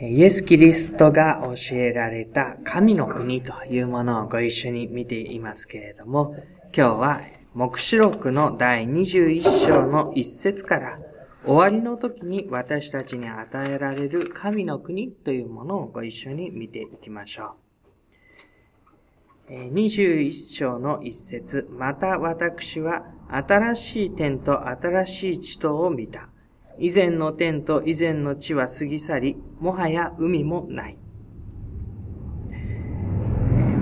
イエス・キリストが教えられた神の国というものをご一緒に見ていますけれども、今日は目視録の第21章の一節から終わりの時に私たちに与えられる神の国というものをご一緒に見ていきましょう。21章の一節、また私は新しい天と新しい地とを見た。以前の天と以前の地は過ぎ去り、もはや海もない。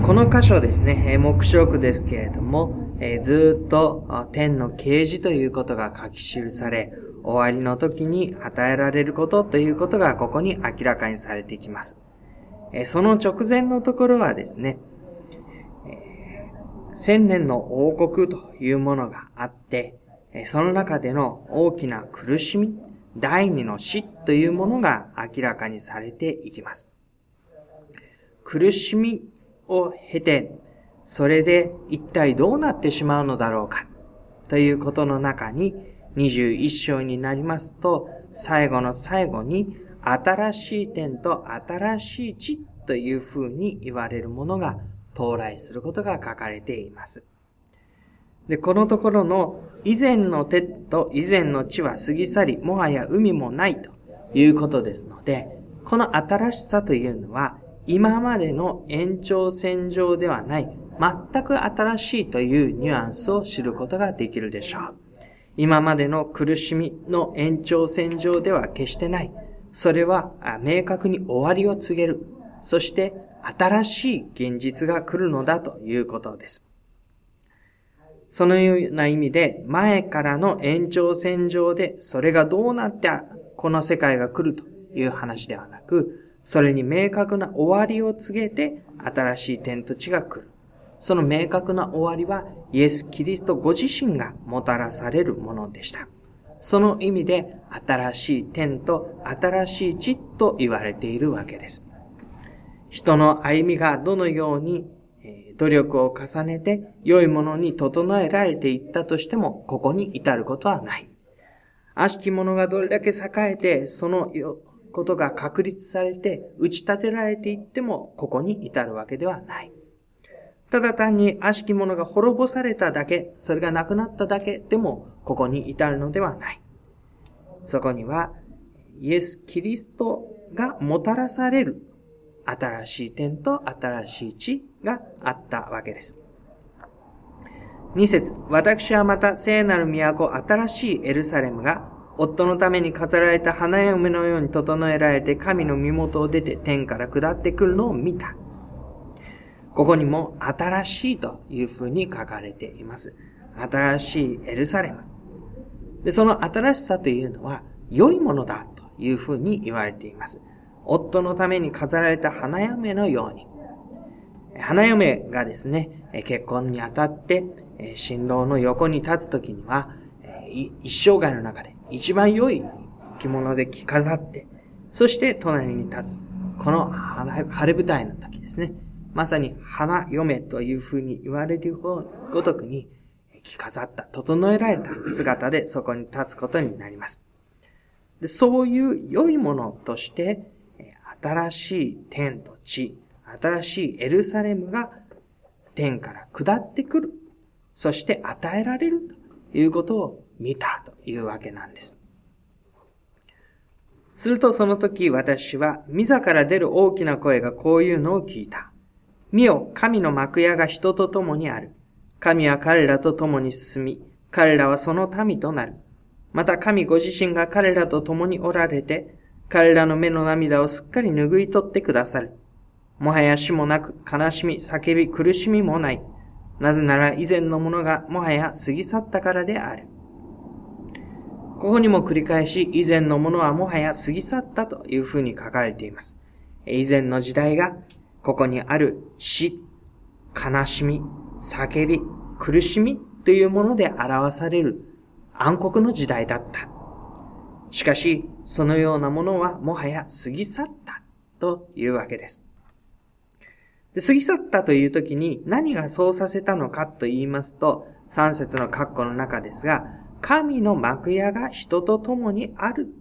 この箇所ですね、目視録ですけれども、ずっと天の啓示ということが書き記され、終わりの時に与えられることということがここに明らかにされてきます。その直前のところはですね、千年の王国というものがあって、その中での大きな苦しみ、第二の死というものが明らかにされていきます。苦しみを経て、それで一体どうなってしまうのだろうかということの中に21章になりますと、最後の最後に新しい点と新しい地という風に言われるものが到来することが書かれています。で、このところの以前の手と以前の地は過ぎ去り、もはや海もないということですので、この新しさというのは、今までの延長線上ではない、全く新しいというニュアンスを知ることができるでしょう。今までの苦しみの延長線上では決してない。それは明確に終わりを告げる。そして新しい現実が来るのだということです。そのような意味で、前からの延長線上で、それがどうなってこの世界が来るという話ではなく、それに明確な終わりを告げて、新しい天と地が来る。その明確な終わりは、イエス・キリストご自身がもたらされるものでした。その意味で、新しい天と新しい地と言われているわけです。人の歩みがどのように努力を重ねて良いものに整えられていったとしても、ここに至ることはない。悪しき者がどれだけ栄えて、そのことが確立されて、打ち立てられていっても、ここに至るわけではない。ただ単に悪しき者が滅ぼされただけ、それがなくなっただけでも、ここに至るのではない。そこには、イエス・キリストがもたらされる新しい点と新しい地があったわけです。二節、私はまた聖なる都、新しいエルサレムが、夫のために飾られた花嫁のように整えられて神の身元を出て天から下ってくるのを見た。ここにも新しいというふうに書かれています。新しいエルサレム。で、その新しさというのは良いものだというふうに言われています。夫のために飾られた花嫁のように、花嫁がですね、結婚にあたって、新郎の横に立つときには、一生涯の中で一番良い着物で着飾って、そして隣に立つ。この晴れ舞台の時ですね。まさに花嫁という風に言われるごとくに着飾った、整えられた姿でそこに立つことになります。でそういう良いものとして、新しい天と地、新しいエルサレムが天から下ってくる。そして与えられるということを見たというわけなんです。するとその時私は、ミザから出る大きな声がこういうのを聞いた。見よ、神の幕屋が人と共にある。神は彼らと共に進み、彼らはその民となる。また神ご自身が彼らと共におられて、彼らの目の涙をすっかり拭い取ってくださる。もはや死もなく、悲しみ、叫び、苦しみもない。なぜなら以前のものがもはや過ぎ去ったからである。ここにも繰り返し、以前のものはもはや過ぎ去ったというふうに書かれています。以前の時代が、ここにある死、悲しみ、叫び、苦しみというもので表される暗黒の時代だった。しかし、そのようなものはもはや過ぎ去ったというわけです。で過ぎ去ったという時に何がそうさせたのかと言いますと、三節の括弧の中ですが、神の幕屋が人と共にある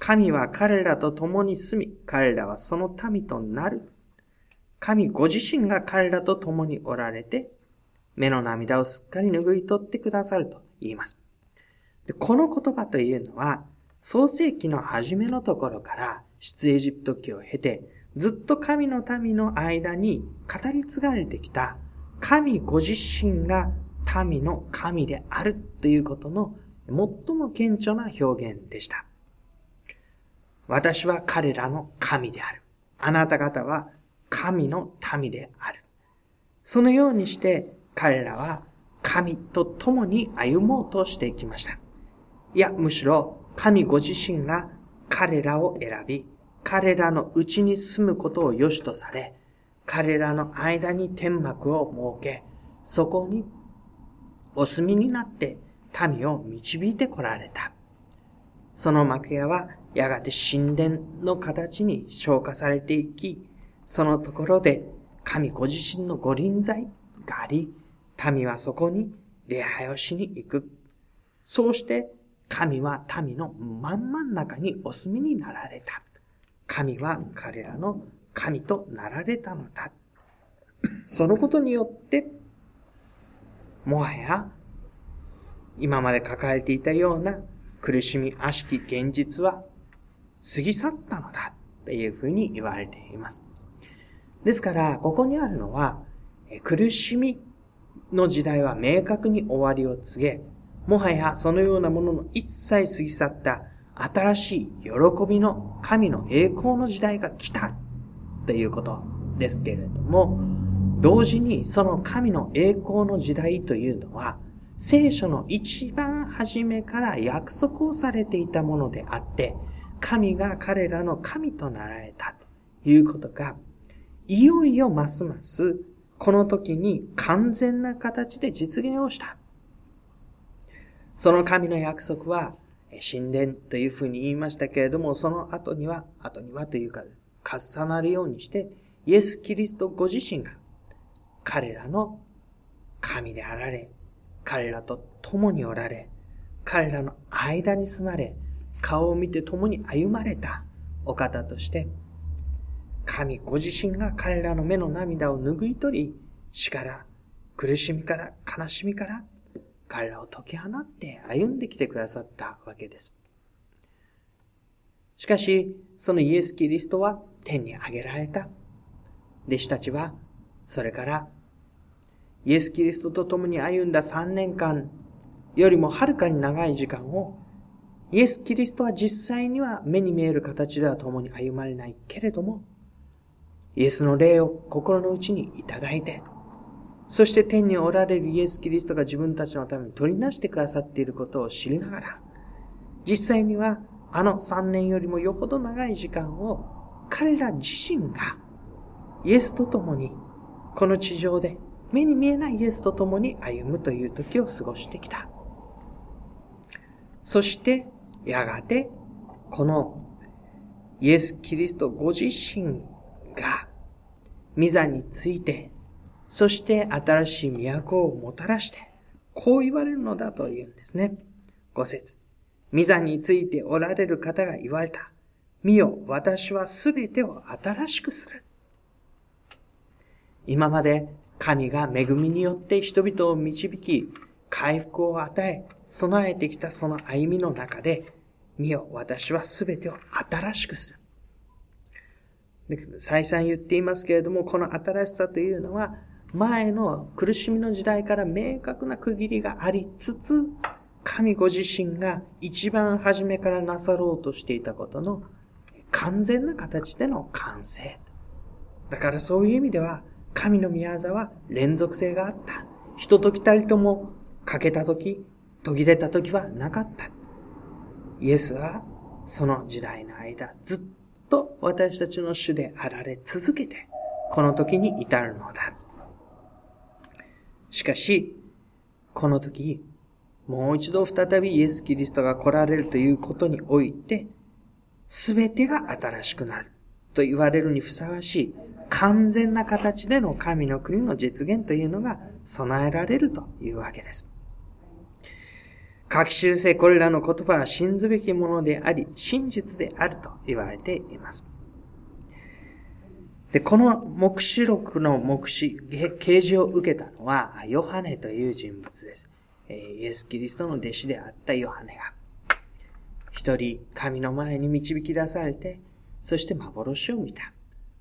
神は彼らと共に住み、彼らはその民となる。神ご自身が彼らと共におられて、目の涙をすっかり拭い取ってくださると言います。でこの言葉というのは、創世記の初めのところから出エジプト記を経て、ずっと神の民の間に語り継がれてきた神ご自身が民の神であるということの最も顕著な表現でした。私は彼らの神である。あなた方は神の民である。そのようにして彼らは神と共に歩もうとしてきました。いや、むしろ神ご自身が彼らを選び、彼らのうちに住むことを良しとされ、彼らの間に天幕を設け、そこにお住みになって民を導いてこられた。その幕屋はやがて神殿の形に消化されていき、そのところで神ご自身のご臨在があり、民はそこに礼拝をしに行く。そうして神は民の真ん真ん中にお住みになられた。神は彼らの神となられたのだ。そのことによって、もはや今まで抱えていたような苦しみ悪しき現実は過ぎ去ったのだというふうに言われています。ですから、ここにあるのは、苦しみの時代は明確に終わりを告げ、もはやそのようなものの一切過ぎ去った新しい喜びの神の栄光の時代が来たということですけれども、同時にその神の栄光の時代というのは、聖書の一番初めから約束をされていたものであって、神が彼らの神となられたということが、いよいよますますこの時に完全な形で実現をした。その神の約束は、神殿というふうに言いましたけれども、その後には、後にはというか、重なるようにして、イエス・キリストご自身が、彼らの神であられ、彼らと共におられ、彼らの間に住まれ、顔を見て共に歩まれたお方として、神ご自身が彼らの目の涙を拭い取り、死から、苦しみから、悲しみから、彼らを解き放って歩んできてくださったわけです。しかし、そのイエス・キリストは天に上げられた。弟子たちは、それから、イエス・キリストと共に歩んだ3年間よりもはるかに長い時間を、イエス・キリストは実際には目に見える形では共に歩まれないけれども、イエスの霊を心の内にいただいて、そして天におられるイエス・キリストが自分たちのために取りなしてくださっていることを知りながら、実際にはあの3年よりもよほど長い時間を彼ら自身がイエスと共にこの地上で目に見えないイエスと共に歩むという時を過ごしてきた。そして、やがて、このイエス・キリストご自身が、御座についてそして新しい都をもたらして、こう言われるのだと言うんですね。五節。ミザについておられる方が言われた。見よ、私はすべてを新しくする。今まで神が恵みによって人々を導き、回復を与え、備えてきたその歩みの中で、見よ、私はすべてを新しくする。再三言っていますけれども、この新しさというのは、前の苦しみの時代から明確な区切りがありつつ、神ご自身が一番初めからなさろうとしていたことの完全な形での完成。だからそういう意味では、神の宮座は連続性があった。人と来たりとも欠けた時、途切れた時はなかった。イエスはその時代の間、ずっと私たちの主であられ続けて、この時に至るのだ。しかし、この時、もう一度再びイエス・キリストが来られるということにおいて、すべてが新しくなると言われるにふさわしい完全な形での神の国の実現というのが備えられるというわけです。書き記せこれらの言葉は信ずべきものであり、真実であると言われています。で、この目視録の目視、啓示を受けたのは、ヨハネという人物です。イエス・キリストの弟子であったヨハネが、一人神の前に導き出されて、そして幻を見た。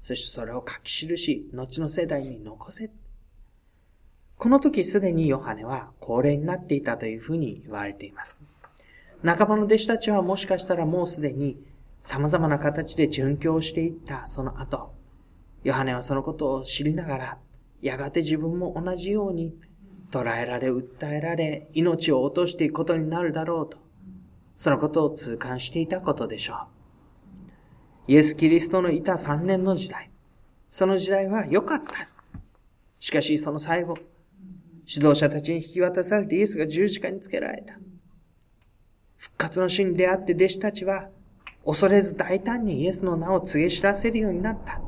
そしてそれを書き記し、後の世代に残せ。この時すでにヨハネは高齢になっていたというふうに言われています。仲間の弟子たちはもしかしたらもうすでに様々な形で殉教していったその後、ヨハネはそのことを知りながら、やがて自分も同じように捉えられ、訴えられ、命を落としていくことになるだろうと、そのことを痛感していたことでしょう。イエス・キリストのいた3年の時代、その時代は良かった。しかしその最後、指導者たちに引き渡されてイエスが十字架につけられた。復活の主に出会って弟子たちは恐れず大胆にイエスの名を告げ知らせるようになった。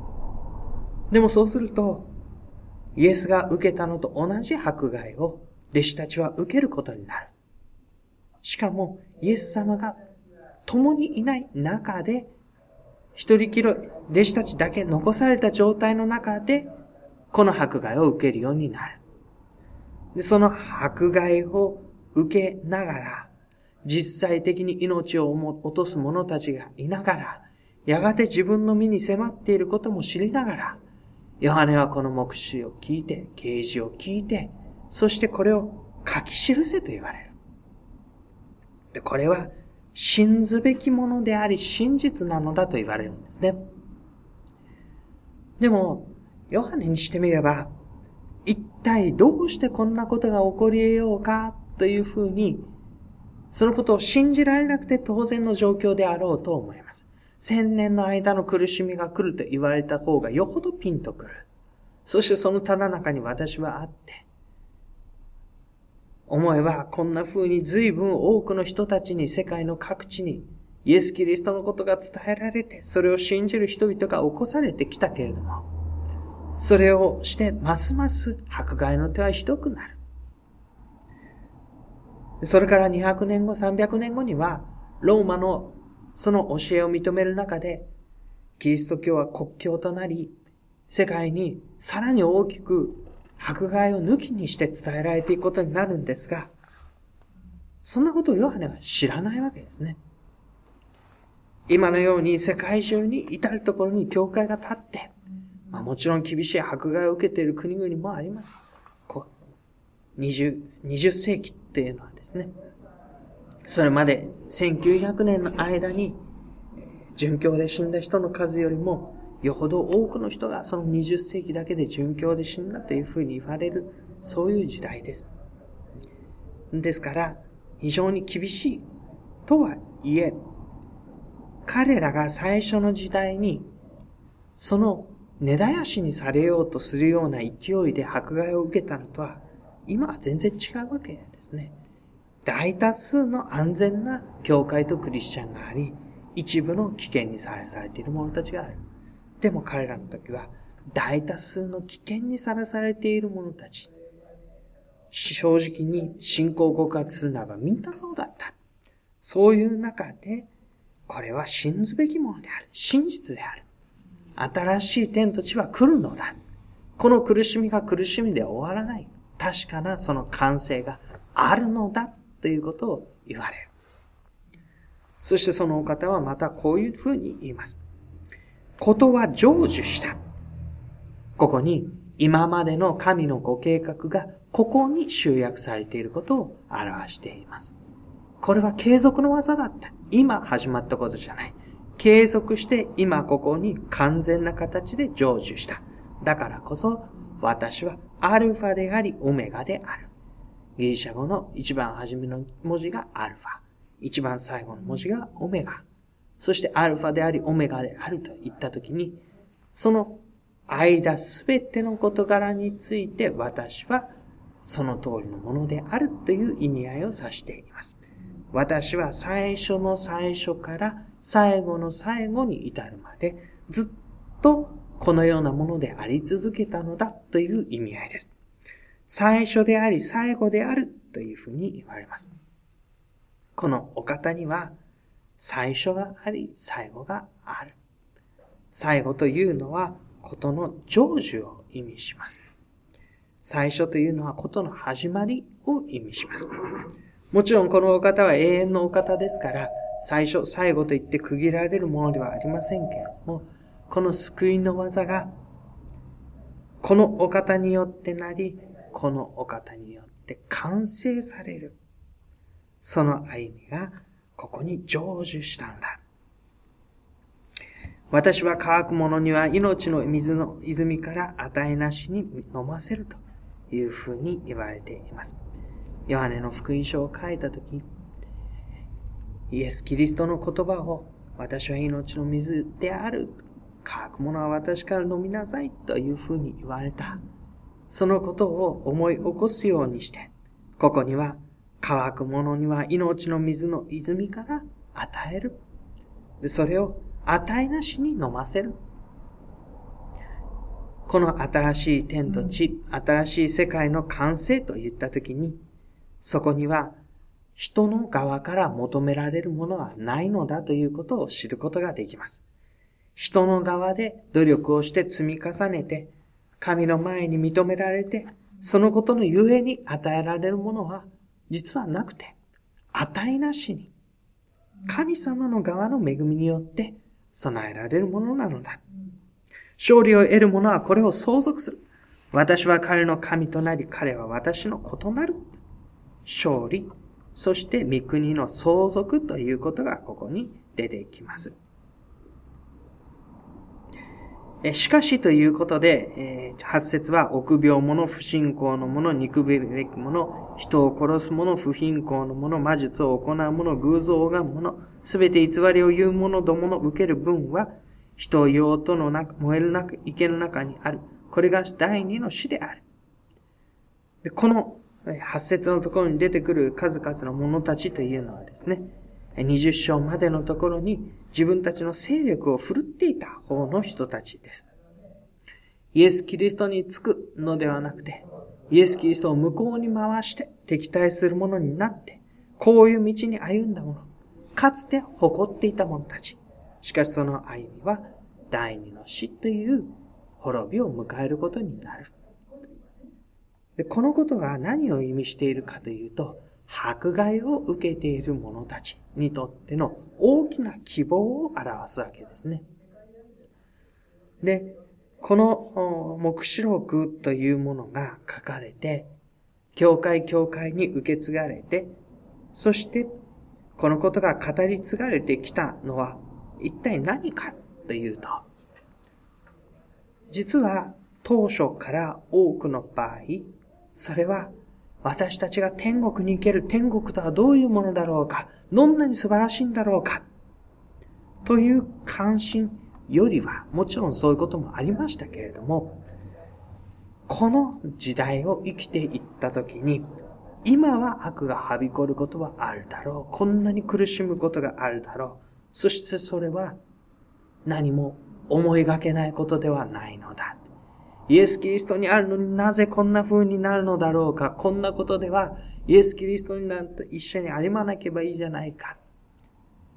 でもそうすると、イエスが受けたのと同じ迫害を弟子たちは受けることになる。しかも、イエス様が共にいない中で、一人きり弟子たちだけ残された状態の中で、この迫害を受けるようになる。で、その迫害を受けながら、実際的に命を落とす者たちがいながら、やがて自分の身に迫っていることも知りながら、ヨハネはこの目視を聞いて、啓示を聞いて、そしてこれを書き記せと言われる。で、これは信ずべきものであり真実なのだと言われるんですね。でも、ヨハネにしてみれば、一体どうしてこんなことが起こり得ようかというふうに、そのことを信じられなくて当然の状況であろうと思います。千年の間の苦しみが来ると言われた方がよほどピンとくる。そしてそのただ中に私はあって、思えばこんな風に随分多くの人たちに世界の各地にイエス・キリストのことが伝えられて、それを信じる人々が起こされてきたけれども、それをして、ますます迫害の手はひどくなる。それから200年後、300年後には、ローマのその教えを認める中で、キリスト教は国教となり、世界にさらに大きく迫害を抜きにして伝えられていくことになるんですが、そんなことをヨハネは知らないわけですね。今のように世界中に至るところに教会が立って、まあ、もちろん厳しい迫害を受けている国々もあります。こう20、20世紀っていうのはですね、それまで1900年の間に、殉教で死んだ人の数よりも、よほど多くの人がその20世紀だけで殉教で死んだというふうに言われる、そういう時代です。ですから、非常に厳しいとはいえ、彼らが最初の時代に、その根絶やしにされようとするような勢いで迫害を受けたのとは、今は全然違うわけですね。大多数の安全な教会とクリスチャンがあり、一部の危険にさらされている者たちがある。でも彼らの時は、大多数の危険にさらされている者たち。正直に信仰告白するならばみんなそうだった。そういう中で、これは信ずべきものである。真実である。新しい天と地は来るのだ。この苦しみが苦しみで終わらない。確かなその完成があるのだということを言われる。そしてそのお方はまたこういうふうに言います。ことは成就した。ここに今までの神のご計画がここに集約されていることを表しています。これは継続の技だった。今始まったことじゃない。継続して今ここに完全な形で成就した。だからこそ私はアルファでありオメガである。ギリシャ語の一番初めの文字がアルファ。一番最後の文字がオメガ。そしてアルファでありオメガであると言ったときに、その間すべての事柄について私はその通りのものであるという意味合いを指しています。私は最初の最初から最後の最後に至るまでずっとこのようなものであり続けたのだという意味合いです。最初であり最後であるというふうに言われます。このお方には最初があり、最後がある。最後というのは、ことの成就を意味します。最初というのはことの始まりを意味します。もちろんこのお方は永遠のお方ですから、最初、最後と言って区切られるものではありませんけれども、この救いの技が、このお方によってなり、このお方によって完成される。その歩みが、ここに成就したんだ。私は乾く者には命の水の泉から与えなしに飲ませるというふうに言われています。ヨハネの福音書を書いたとき、イエス・キリストの言葉を私は命の水である。乾くものは私から飲みなさいというふうに言われた。そのことを思い起こすようにして、ここには乾くものには命の水の泉から与える。で、それを与えなしに飲ませる。この新しい天と地、新しい世界の完成と言ったときに、そこには人の側から求められるものはないのだということを知ることができます。人の側で努力をして積み重ねて、神の前に認められて、そのことのゆえに与えられるものは実はなくて、与えなしに、神様の側の恵みによって備えられるものなのだ。勝利を得る者はこれを相続する。私は彼の神となり、彼は私の子となる。勝利、そして御国の相続ということがここに出てきます。しかしということで、八節は臆病者、不信仰の者、憎べべき者、人を殺す者、不貧困の者、魔術を行う者、偶像を拝む者、すべて偽りを言う者どもの受ける分は、人を用との中、燃える中、池の中にある。これが第二の死である。でこの八節のところに出てくる数々の者たちというのはですね、二十章までのところに自分たちの勢力を振るっていた方の人たちです。イエス・キリストにつくのではなくて、イエス・キリストを向こうに回して敵対する者になって、こういう道に歩んだ者、かつて誇っていた者たち。しかしその歩みは第二の死という滅びを迎えることになる。でこのことが何を意味しているかというと、迫害を受けている者たちにとっての大きな希望を表すわけですね。で、この目視録というものが書かれて、教会教会に受け継がれて、そしてこのことが語り継がれてきたのは一体何かというと、実は当初から多くの場合、それは私たちが天国に行ける天国とはどういうものだろうか、どんなに素晴らしいんだろうか、という関心よりは、もちろんそういうこともありましたけれども、この時代を生きていったときに、今は悪がはびこることはあるだろう。こんなに苦しむことがあるだろう。そしてそれは何も思いがけないことではないのだ。イエス・キリストにあるのになぜこんな風になるのだろうか？こんなことではイエス・キリストになんと一緒に歩まなければいいじゃないか。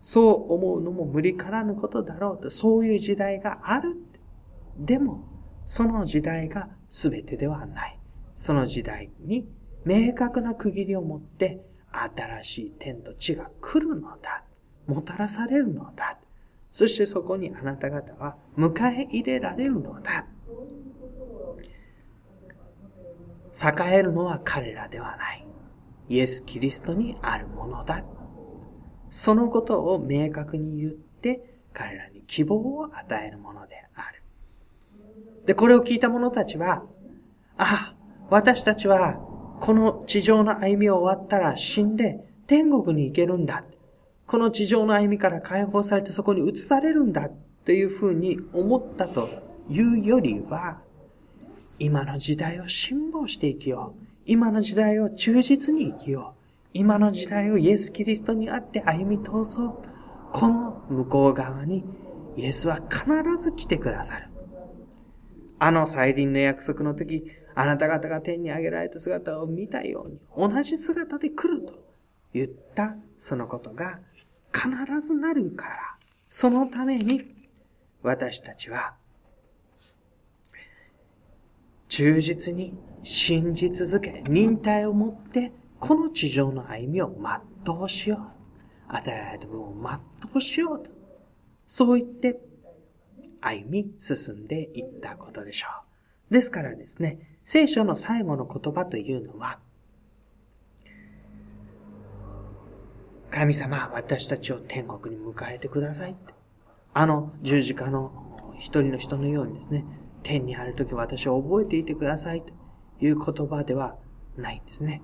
そう思うのも無理からぬことだろうと、そういう時代がある。でも、その時代が全てではない。その時代に明確な区切りを持って新しい天と地が来るのだ。もたらされるのだ。そしてそこにあなた方は迎え入れられるのだ。栄えるのは彼らではない。イエス・キリストにあるものだ。そのことを明確に言って彼らに希望を与えるものである。で、これを聞いた者たちは、あ、私たちはこの地上の歩みを終わったら死んで天国に行けるんだ。この地上の歩みから解放されてそこに移されるんだというふうに思ったというよりは、今の時代を辛抱して生きよう。今の時代を忠実に生きよう。今の時代をイエス・キリストにあって歩み通そう。この向こう側にイエスは必ず来てくださる。あの再臨の約束の時、あなた方が天に上げられた姿を見たように、同じ姿で来ると言った、そのことが必ずなるから、そのために私たちは忠実に信じ続け、忍耐を持ってこの地上の歩みを全うしよう。与えられた分を全うしようと。そう言って歩み進んでいったことでしょう。ですからですね、聖書の最後の言葉というのは、神様、私たちを天国に迎えてくださいって。あの十字架の一人の人のようにですね、天にある時私を覚えていてくださいという言葉ではないんですね。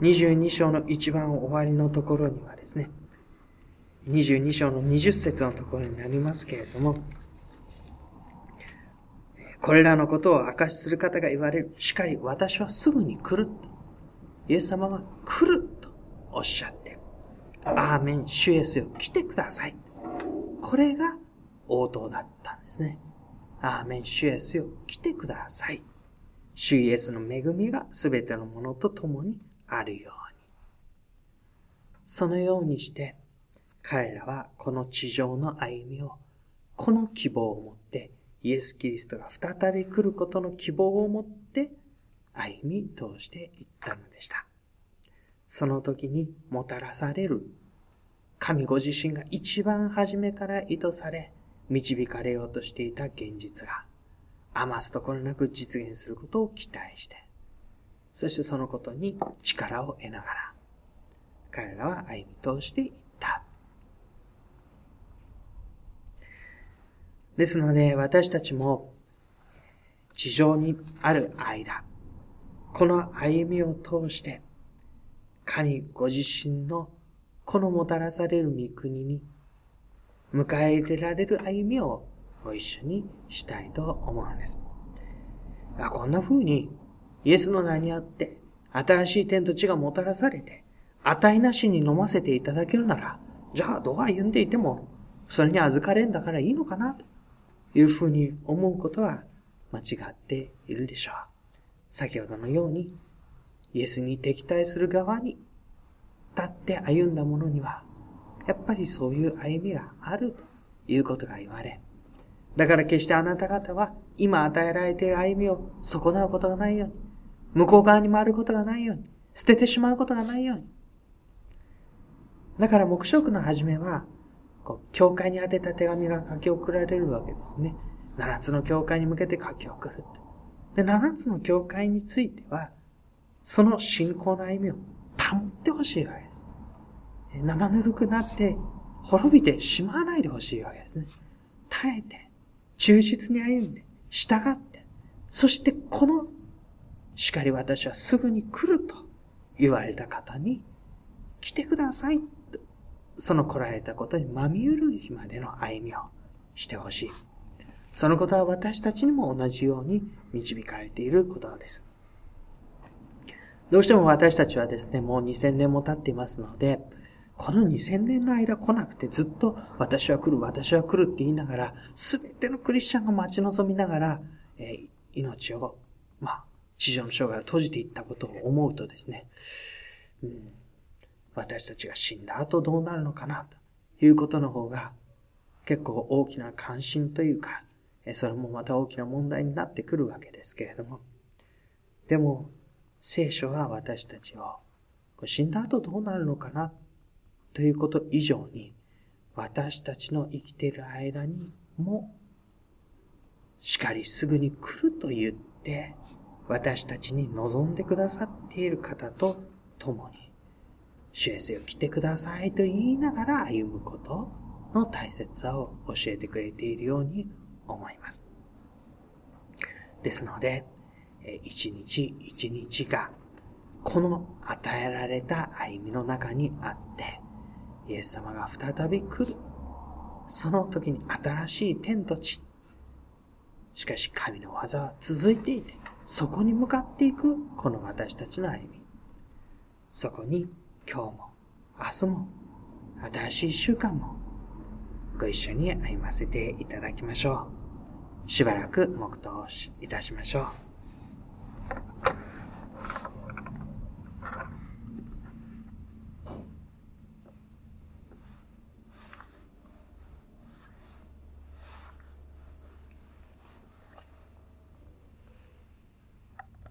22章の一番終わりのところにはですね、22章の20節のところになりますけれども、これらのことを証しする方が言われる。しかり私はすぐに来る。イエス様は来るとおっしゃって、アーメン、主イエスよ、来てください。これが応答だったんですね。アーメン、主イエスよ、来てください。主イエスの恵みが全てのものと共にあるように。そのようにして、彼らはこの地上の歩みを、この希望を持ってイエス・キリストが再び来ることの希望を持って歩み通していったのでした。その時にもたらされる神ご自身が一番初めから意図され導かれようとしていた現実が余すところなく実現することを期待して、そしてそのことに力を得ながら彼らは歩み通していった。ですので、私たちも、地上にある間、この歩みを通して、神ご自身のこのもたらされる御国に迎え入れられる歩みをご一緒にしたいと思うんです。こんな風にイエスの名にあって新しい天と地がもたらされて値なしに飲ませていただけるならじゃあどう歩んでいてもそれに預かれんだからいいのかなというふうに思うことは間違っているでしょう。先ほどのように、イエスに敵対する側に立って歩んだ者には、やっぱりそういう歩みがあるということが言われ、だから決してあなた方は今与えられている歩みを損なうことがないように、向こう側に回ることがないように、捨ててしまうことがないように。だから目食の始めは、こう、教会に宛てた手紙が書き送られるわけですね。七つの教会に向けて書き送るで、七つの教会については、その信仰の歩みを保ってほしいわけです。生ぬるくなって滅びてしまわないでほしいわけですね。耐えて、忠実に歩んで、従って、そしてこの叱り私はすぐに来ると言われた方に来てくださいその来られたことにまみうる日までの歩みをしてほしい。そのことは私たちにも同じように導かれていることです。どうしても私たちはですね、もう2000年も経っていますので、この2000年の間来なくてずっと私は来る、私は来るって言いながら、すべてのクリスチャンが待ち望みながら、えー、命を、まあ、地上の生涯を閉じていったことを思うとですね、うん、私たちが死んだ後どうなるのかなということの方が結構大きな関心というか、それもまた大きな問題になってくるわけですけれども、でも聖書は私たちを死んだ後どうなるのかなということ以上に私たちの生きている間にもしかりすぐに来ると言って私たちに望んでくださっている方と共に主イエスよ来てくださいと言いながら歩むことの大切さを教えてくれているように思います。ですので、一日一日がこの与えられた歩みの中にあって、イエス様が再び来る。その時に新しい天と地。しかし神の技は続いていて、そこに向かっていくこの私たちの歩み。そこに今日も、明日も、新しい習慣も、ご一緒に歩ませていただきましょう。しばらく黙祷いたしましょう。